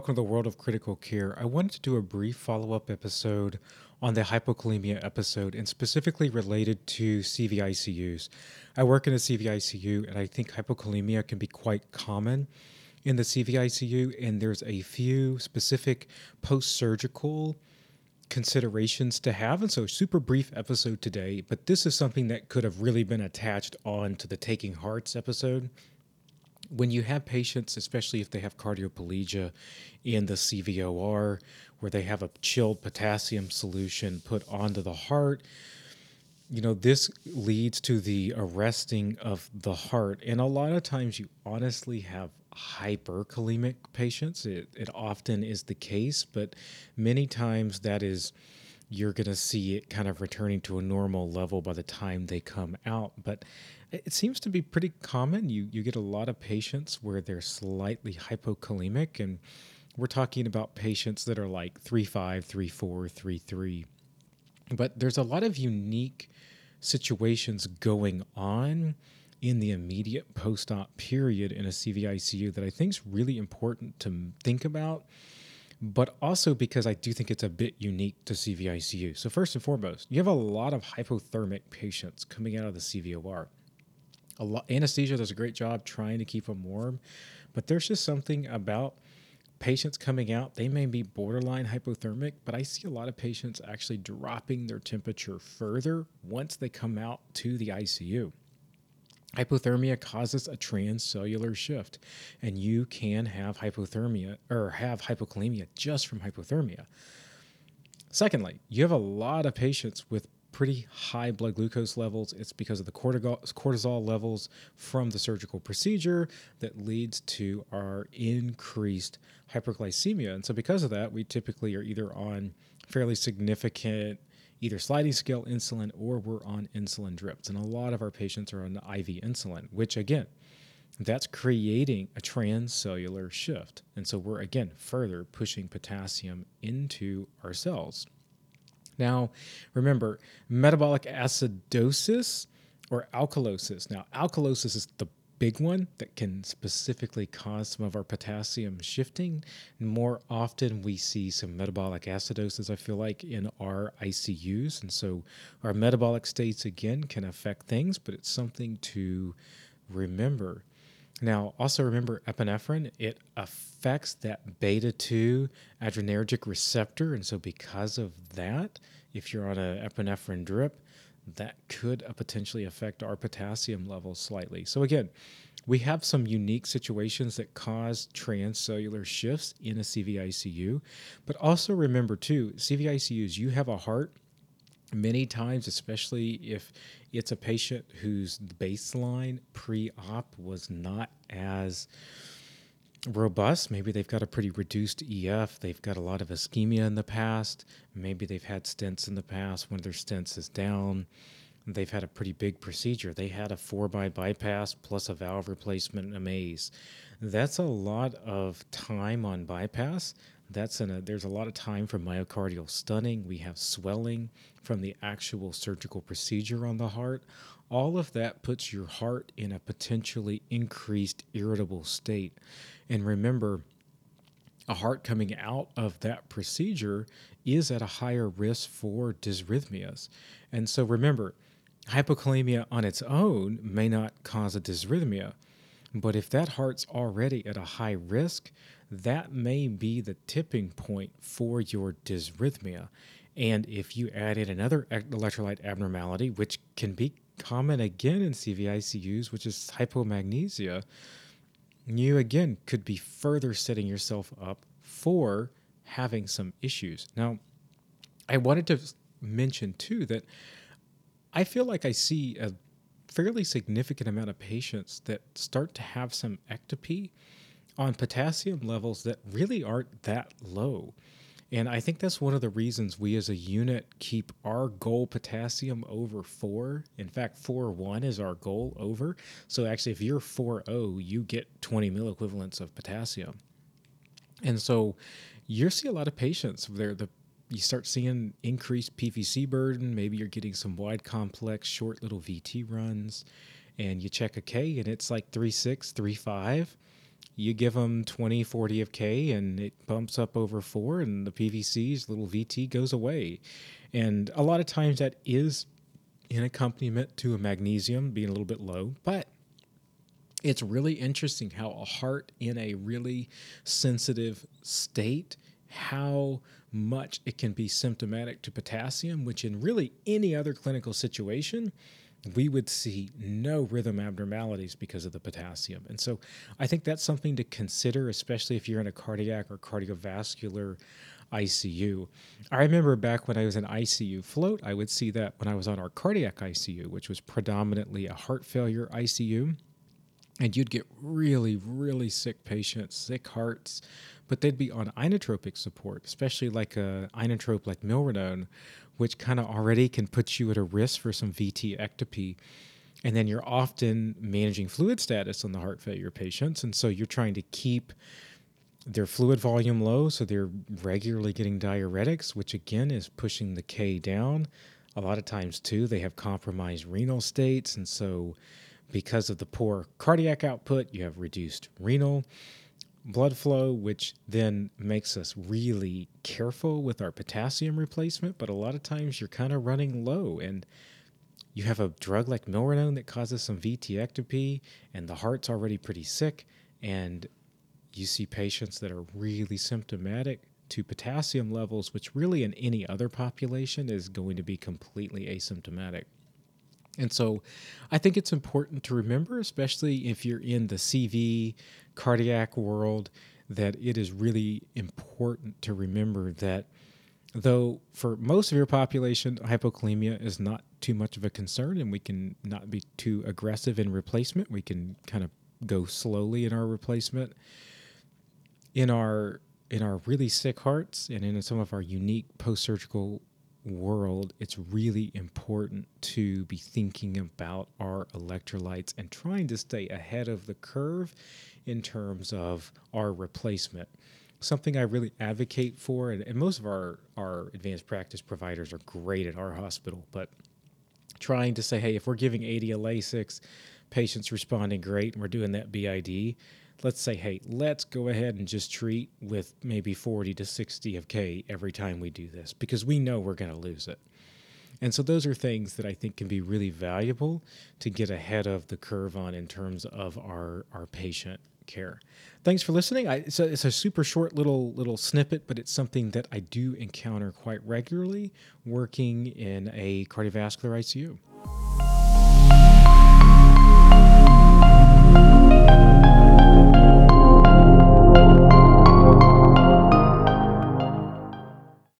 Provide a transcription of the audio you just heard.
welcome to the world of critical care. I wanted to do a brief follow up episode on the hypokalemia episode and specifically related to CVICUs. I work in a CVICU and I think hypokalemia can be quite common in the CVICU, and there's a few specific post surgical considerations to have. And so, super brief episode today, but this is something that could have really been attached on to the Taking Hearts episode when you have patients, especially if they have cardioplegia in the CVOR, where they have a chilled potassium solution put onto the heart, you know, this leads to the arresting of the heart. And a lot of times you honestly have hyperkalemic patients. It, it often is the case, but many times that is you're going to see it kind of returning to a normal level by the time they come out. But it seems to be pretty common. You you get a lot of patients where they're slightly hypokalemic, and we're talking about patients that are like three five, three four, three three. But there's a lot of unique situations going on in the immediate post-op period in a CVICU that I think is really important to think about but also because I do think it's a bit unique to CVICU. So, first and foremost, you have a lot of hypothermic patients coming out of the CVOR a lot anesthesia does a great job trying to keep them warm, but there's just something about patients coming out, they may be borderline hypothermic, but I see a lot of patients actually dropping their temperature further once they come out to the ICU. Hypothermia causes a transcellular shift, and you can have hypothermia or have hypokalemia just from hypothermia. Secondly, you have a lot of patients with pretty high blood glucose levels. It's because of the cortisol levels from the surgical procedure that leads to our increased hyperglycemia. And so, because of that, we typically are either on fairly significant either sliding scale insulin or we're on insulin drips. And a lot of our patients are on IV insulin, which again, that's creating a transcellular shift. And so we're again further pushing potassium into our cells. Now, remember, metabolic acidosis or alkalosis. Now, alkalosis is the big one that can specifically cause some of our potassium shifting. More often, we see some metabolic acidosis, I feel like, in our ICUs. And so, our metabolic states, again, can affect things, but it's something to remember. Now, also remember epinephrine, it affects that beta 2 adrenergic receptor. And so, because of that, if you're on an epinephrine drip, that could uh, potentially affect our potassium levels slightly. So, again, we have some unique situations that cause transcellular shifts in a CVICU. But also remember, too, CVICUs, you have a heart many times, especially if it's a patient whose baseline pre op was not as robust. Maybe they've got a pretty reduced EF. They've got a lot of ischemia in the past. Maybe they've had stents in the past. One of their stents is down. They've had a pretty big procedure. They had a four by bypass plus a valve replacement and a maze. That's a lot of time on bypass. That's in a, there's a lot of time for myocardial stunning. We have swelling from the actual surgical procedure on the heart. All of that puts your heart in a potentially increased irritable state. And remember, a heart coming out of that procedure is at a higher risk for dysrhythmias. And so remember, hypokalemia on its own may not cause a dysrhythmia, but if that heart's already at a high risk, that may be the tipping point for your dysrhythmia. And if you add in another electrolyte abnormality, which can be common again in CVICUs, which is hypomagnesia, you again could be further setting yourself up for having some issues. Now, I wanted to mention too that I feel like I see a fairly significant amount of patients that start to have some ectopy on potassium levels that really aren't that low. And I think that's one of the reasons we as a unit keep our goal potassium over four. In fact, four one is our goal over. So actually, if you're four zero, you get 20 milliequivalents of potassium. And so you see a lot of patients there. The you start seeing increased PVC burden. Maybe you're getting some wide complex, short little VT runs, and you check a K and it's like three six, three five 3.5 you give them 20, 40 of K and it bumps up over four, and the PVC's little VT goes away. And a lot of times that is in accompaniment to a magnesium being a little bit low, but it's really interesting how a heart in a really sensitive state how much it can be symptomatic to potassium which in really any other clinical situation we would see no rhythm abnormalities because of the potassium. And so I think that's something to consider, especially if you're in a cardiac or cardiovascular ICU. I remember back when I was in ICU float, I would see that when I was on our cardiac ICU, which was predominantly a heart failure ICU. And you'd get really, really sick patients, sick hearts, but they'd be on inotropic support, especially like a inotrope like milrinone, which kind of already can put you at a risk for some VT ectopy. And then you're often managing fluid status on the heart failure patients. And so you're trying to keep their fluid volume low. So they're regularly getting diuretics, which again is pushing the K down. A lot of times, too, they have compromised renal states. And so, because of the poor cardiac output, you have reduced renal blood flow, which then makes us really careful with our potassium replacement. But a lot of times you're kind of running low and you have a drug like milrinone that causes some VT ectopy and the heart's already pretty sick. And you see patients that are really symptomatic to potassium levels, which really in any other population is going to be completely asymptomatic. And so I think it's important to remember, especially if you're in the CV cardiac world, that it is really important to remember that though for most of your population, hypokalemia is not too much of a concern and we can not be too aggressive in replacement. We can kind of go slowly in our replacement. In our in our really sick hearts and in some of our unique post-surgical world, it's really important to be thinking about our electrolytes and trying to stay ahead of the curve in terms of our replacement. Something I really advocate for, and, and most of our, our advanced practice providers are great at our hospital, but trying to say, hey, if we're giving 80 Lasix, patients responding great, and we're doing that BID, let's say, hey, let's go ahead and just treat with maybe 40 to 60 of K every time we do this because we know we're going to lose it. And so those are things that I think can be really valuable to get ahead of the curve on in terms of our, our patient care. Thanks for listening. I, it's, a, it's a super short little little snippet, but it's something that I do encounter quite regularly working in a cardiovascular ICU.